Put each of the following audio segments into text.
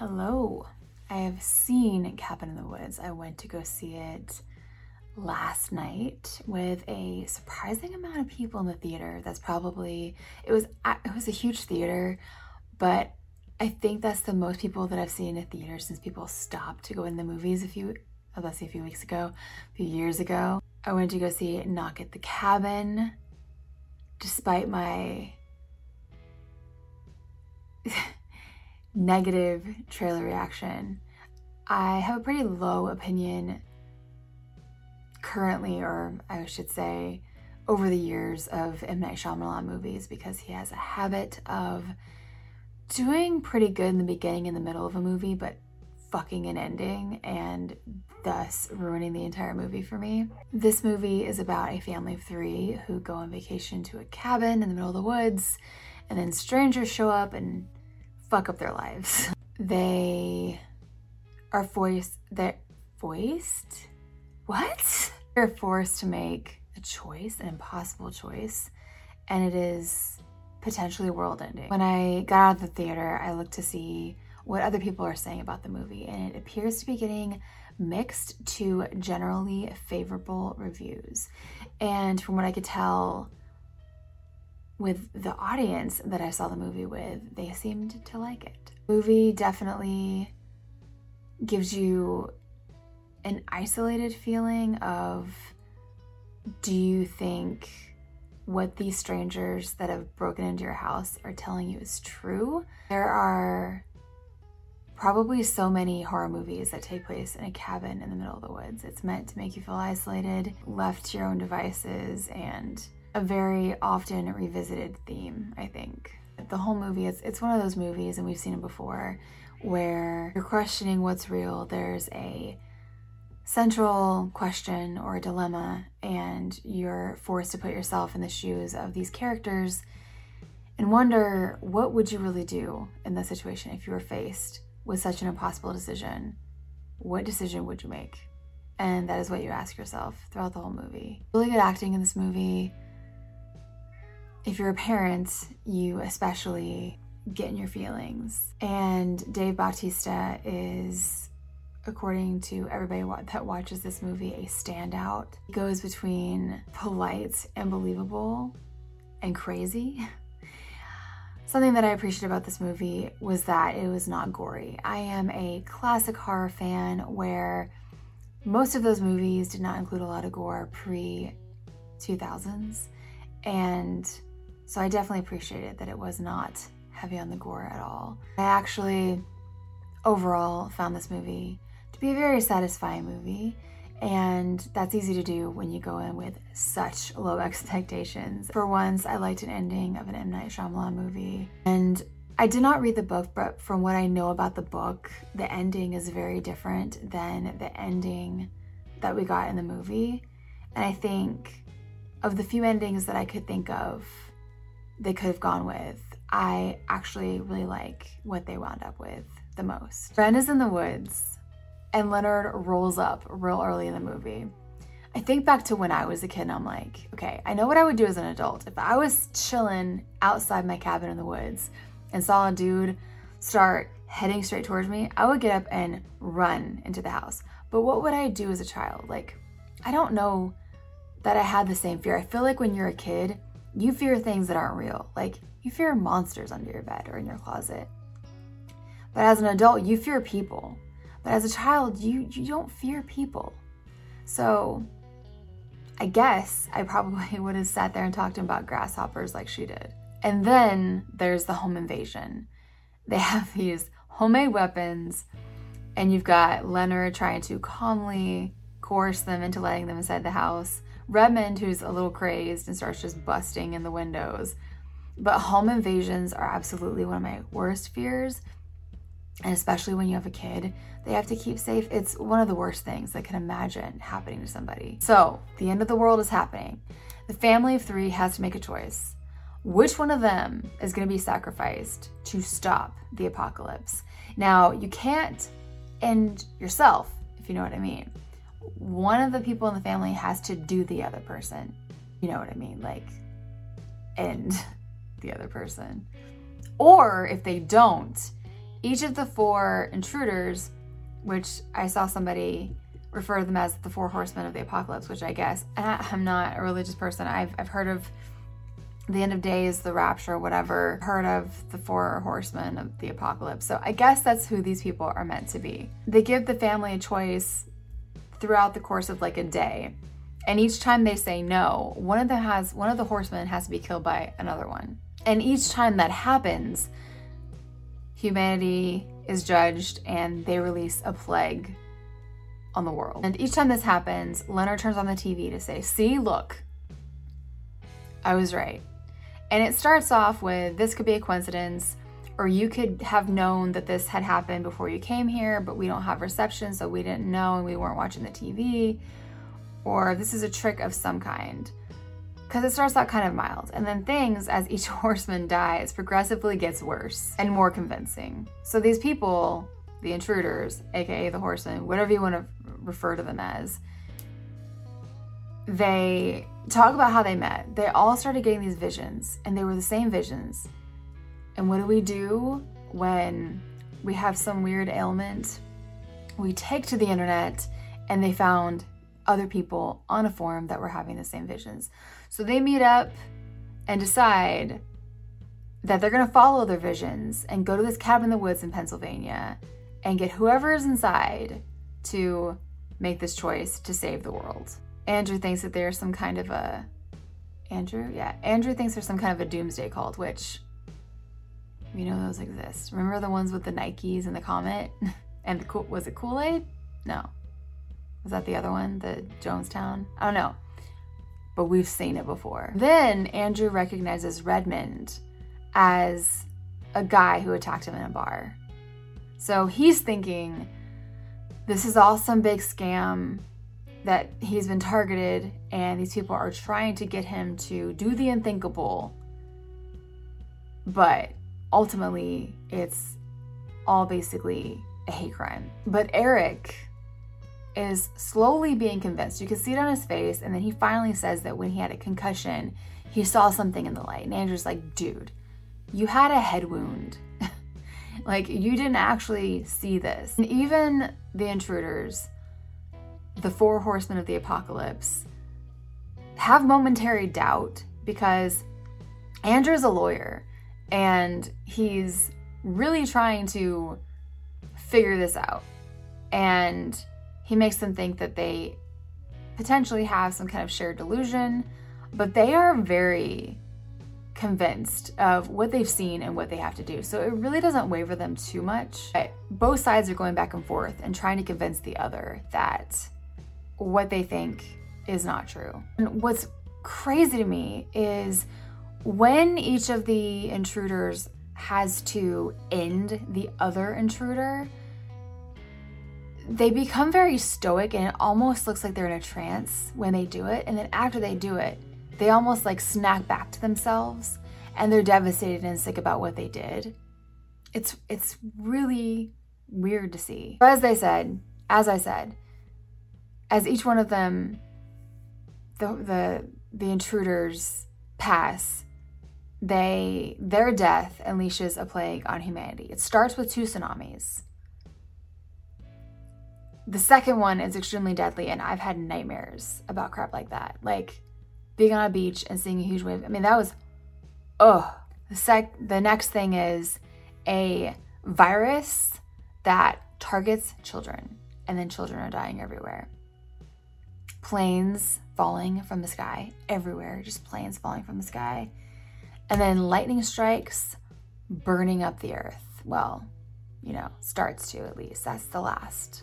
Hello. I have seen Cabin in the Woods. I went to go see it last night with a surprising amount of people in the theater. That's probably it was it was a huge theater, but I think that's the most people that I've seen in a theater since people stopped to go in the movies a few oh, let's see a few weeks ago, a few years ago. I went to go see Knock at the Cabin despite my negative trailer reaction. I have a pretty low opinion currently, or I should say, over the years of M. Night Shyamalan movies because he has a habit of doing pretty good in the beginning and the middle of a movie, but fucking an ending and thus ruining the entire movie for me. This movie is about a family of three who go on vacation to a cabin in the middle of the woods, and then strangers show up and fuck up their lives. They are forced, they're forced? What? They're forced to make a choice, an impossible choice, and it is potentially world ending. When I got out of the theater, I looked to see what other people are saying about the movie, and it appears to be getting mixed to generally favorable reviews. And from what I could tell, with the audience that I saw the movie with, they seemed to like it. Movie definitely gives you an isolated feeling of do you think what these strangers that have broken into your house are telling you is true? There are probably so many horror movies that take place in a cabin in the middle of the woods. It's meant to make you feel isolated, left to your own devices, and a very often revisited theme, I think. The whole movie, it's, it's one of those movies, and we've seen it before, where you're questioning what's real. There's a central question or a dilemma, and you're forced to put yourself in the shoes of these characters and wonder what would you really do in this situation if you were faced with such an impossible decision? What decision would you make? And that is what you ask yourself throughout the whole movie. Really good acting in this movie if you're a parent, you especially get in your feelings. And Dave Bautista is, according to everybody that watches this movie, a standout. He goes between polite and believable and crazy. Something that I appreciate about this movie was that it was not gory. I am a classic horror fan where most of those movies did not include a lot of gore pre 2000s. And so I definitely appreciated that it was not heavy on the gore at all. I actually, overall, found this movie to be a very satisfying movie. And that's easy to do when you go in with such low expectations. For once, I liked an ending of an M. Night Shyamalan movie. And I did not read the book, but from what I know about the book, the ending is very different than the ending that we got in the movie. And I think of the few endings that I could think of, they could have gone with, I actually really like what they wound up with the most. Wen is in the woods and Leonard rolls up real early in the movie. I think back to when I was a kid and I'm like, okay, I know what I would do as an adult. If I was chilling outside my cabin in the woods and saw a dude start heading straight towards me, I would get up and run into the house. But what would I do as a child? Like, I don't know that I had the same fear. I feel like when you're a kid, you fear things that aren't real. Like you fear monsters under your bed or in your closet. But as an adult, you fear people. But as a child, you you don't fear people. So I guess I probably would have sat there and talked to him about grasshoppers like she did. And then there's the home invasion. They have these homemade weapons, and you've got Leonard trying to calmly coerce them into letting them inside the house. Redmond, who's a little crazed and starts just busting in the windows. But home invasions are absolutely one of my worst fears. And especially when you have a kid, they have to keep safe. It's one of the worst things I can imagine happening to somebody. So, the end of the world is happening. The family of three has to make a choice. Which one of them is going to be sacrificed to stop the apocalypse? Now, you can't end yourself, if you know what I mean one of the people in the family has to do the other person. You know what I mean? Like, end the other person. Or if they don't, each of the four intruders, which I saw somebody refer to them as the four horsemen of the apocalypse, which I guess I'm not a religious person. I've, I've heard of the end of days, the rapture, whatever, heard of the four horsemen of the apocalypse. So I guess that's who these people are meant to be. They give the family a choice throughout the course of like a day. And each time they say no, one of them has one of the horsemen has to be killed by another one. And each time that happens, humanity is judged and they release a plague on the world. And each time this happens, Leonard turns on the TV to say, See, look, I was right. And it starts off with this could be a coincidence, or you could have known that this had happened before you came here, but we don't have reception, so we didn't know and we weren't watching the TV, or this is a trick of some kind. Because it starts out kind of mild, and then things, as each horseman dies, progressively gets worse and more convincing. So these people, the intruders, aka the horsemen, whatever you want to refer to them as, they talk about how they met. They all started getting these visions, and they were the same visions. And what do we do when we have some weird ailment? We take to the internet, and they found other people on a forum that were having the same visions. So they meet up and decide that they're going to follow their visions and go to this cabin in the woods in Pennsylvania and get whoever is inside to make this choice to save the world. Andrew thinks that there's some kind of a Andrew, yeah, Andrew thinks there's some kind of a doomsday cult, which we know those exist. Remember the ones with the Nikes and the comet, and the cool—was it Kool Aid? No, was that the other one, the Jonestown? Oh, I don't know, but we've seen it before. Then Andrew recognizes Redmond as a guy who attacked him in a bar. So he's thinking this is all some big scam that he's been targeted and these people are trying to get him to do the unthinkable. But ultimately, it's all basically a hate crime. But Eric is slowly being convinced. You can see it on his face. And then he finally says that when he had a concussion, he saw something in the light. And Andrew's like, dude, you had a head wound. like, you didn't actually see this. And even the intruders the four horsemen of the apocalypse have momentary doubt because Andrew's a lawyer and he's really trying to figure this out. And he makes them think that they potentially have some kind of shared delusion, but they are very convinced of what they've seen and what they have to do. So it really doesn't waver them too much. But Both sides are going back and forth and trying to convince the other that what they think is not true. And what's crazy to me is when each of the intruders has to end the other intruder, they become very stoic and it almost looks like they're in a trance when they do it. And then after they do it, they almost like snack back to themselves and they're devastated and sick about what they did. It's it's really weird to see. But as they said, as I said, as each one of them, the the the intruders pass, they their death unleashes a plague on humanity. It starts with two tsunamis. The second one is extremely deadly, and I've had nightmares about crap like that. Like being on a beach and seeing a huge wave. I mean, that was oh. The sec the next thing is a virus that targets children, and then children are dying everywhere planes falling from the sky everywhere, just planes falling from the sky. And then lightning strikes, burning up the earth. Well, you know, starts to at least. That's the last,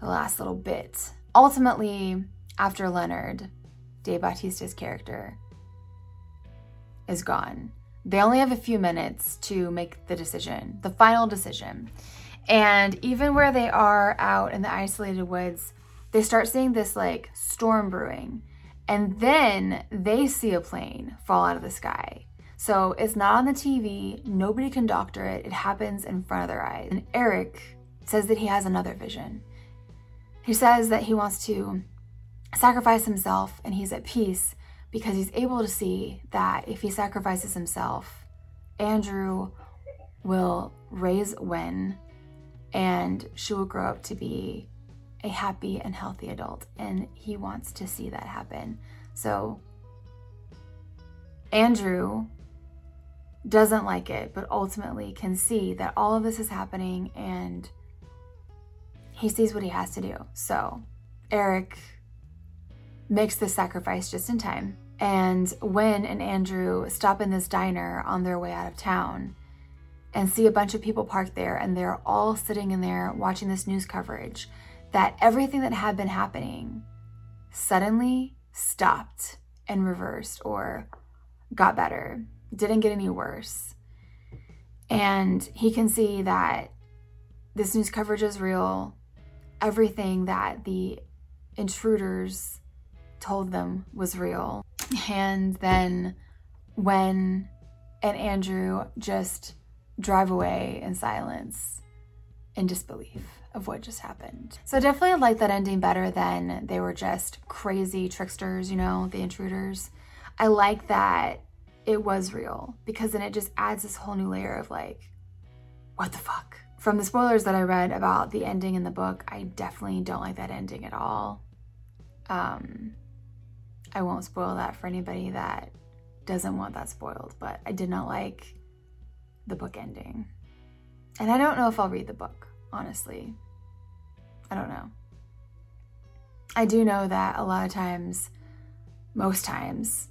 the last little bit. Ultimately, after Leonard, Dave Bautista's character, is gone, they only have a few minutes to make the decision, the final decision. And even where they are out in the isolated woods, they start seeing this like storm brewing. And then they see a plane fall out of the sky. So it's not on the TV, nobody can doctor it, it happens in front of their eyes. And Eric says that he has another vision. He says that he wants to sacrifice himself and he's at peace because he's able to see that if he sacrifices himself, Andrew will raise Wen and she will grow up to be a happy and healthy adult. And he wants to see that happen. So Andrew doesn't like it, but ultimately can see that all of this is happening and he sees what he has to do. So Eric makes the sacrifice just in time. And Wen and Andrew stop in this diner on their way out of town and see a bunch of people parked there, and they're all sitting in there watching this news coverage that everything that had been happening suddenly stopped and reversed or got better, didn't get any worse. And he can see that this news coverage is real. Everything that the intruders told them was real. And then Wen and Andrew just drive away in silence in disbelief of what just happened. So I definitely like that ending better than they were just crazy tricksters, you know, the intruders. I like that it was real because then it just adds this whole new layer of like, what the fuck? From the spoilers that I read about the ending in the book, I definitely don't like that ending at all. Um, I won't spoil that for anybody that doesn't want that spoiled, but I did not like the book ending. And I don't know if I'll read the book, honestly. I don't know. I do know that a lot of times, most times,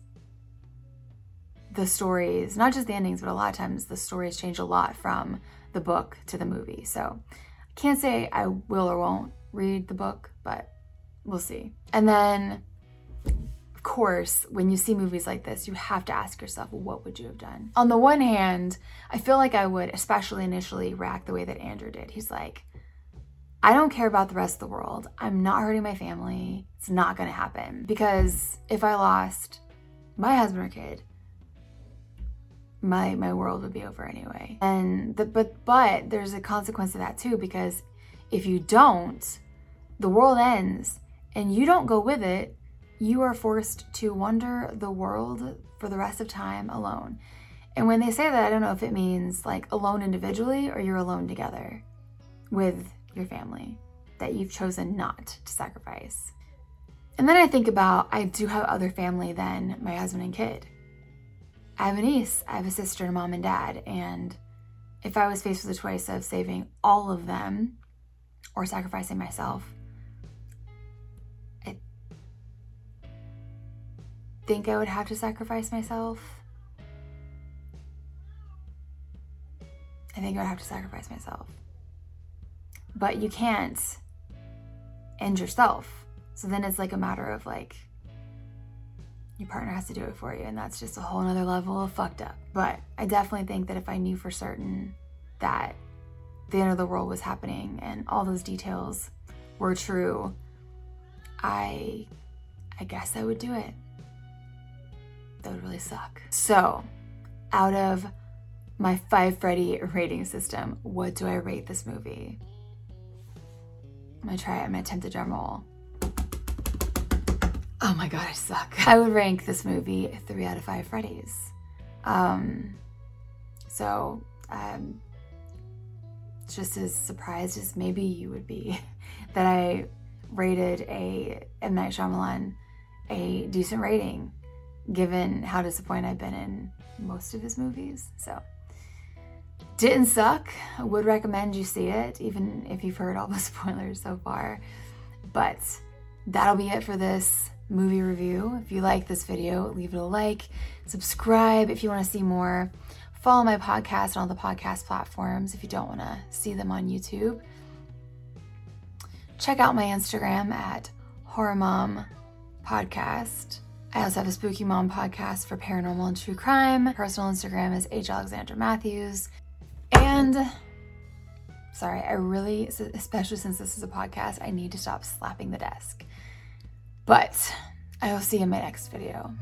the stories, not just the endings, but a lot of times the stories change a lot from the book to the movie. So I can't say I will or won't read the book, but we'll see. And then of course, when you see movies like this, you have to ask yourself, what would you have done? On the one hand, I feel like I would, especially initially, react the way that Andrew did. He's like, I don't care about the rest of the world. I'm not hurting my family. It's not to happen. Because if I lost my husband or kid, my my world would be over anyway. And the, but but there's a consequence to that too because if you don't, the world ends and you don't go with it, you are forced to wander the world for the rest of time alone. And when they say that, I don't know if it means like alone individually or you're alone together with your family that you've chosen not to sacrifice. And then I think about I do have other family than my husband and kid. I have a niece, I have a sister, mom and dad, and if I was faced with the choice of saving all of them or sacrificing myself, I think I would have to sacrifice myself. I think I would have to sacrifice myself. But you can't end yourself. So then it's like a matter of like, your partner has to do it for you. And that's just a whole nother level of fucked up. But I definitely think that if I knew for certain that the end of the world was happening and all those details were true, I I guess I would do it that would really suck. So, out of my five Freddy rating system, what do I rate this movie? I'm gonna try it. I'm gonna attempt a drum roll. Oh my god, I suck. I would rank this movie three out of five Freddy's. Um, so, um, just as surprised as maybe you would be that I rated a M. Night Shyamalan a decent rating given how disappointed I've been in most of his movies. So, didn't suck. I would recommend you see it, even if you've heard all the spoilers so far. But that'll be it for this movie review. If you like this video, leave it a like, subscribe if you want to see more. Follow my podcast on all the podcast platforms if you don't want to see them on YouTube. Check out my Instagram at Horror Mom Podcast. I also have a Spooky Mom podcast for paranormal and true crime. Personal Instagram is H. Alexandra Matthews. And sorry, I really, especially since this is a podcast, I need to stop slapping the desk. But I will see you in my next video.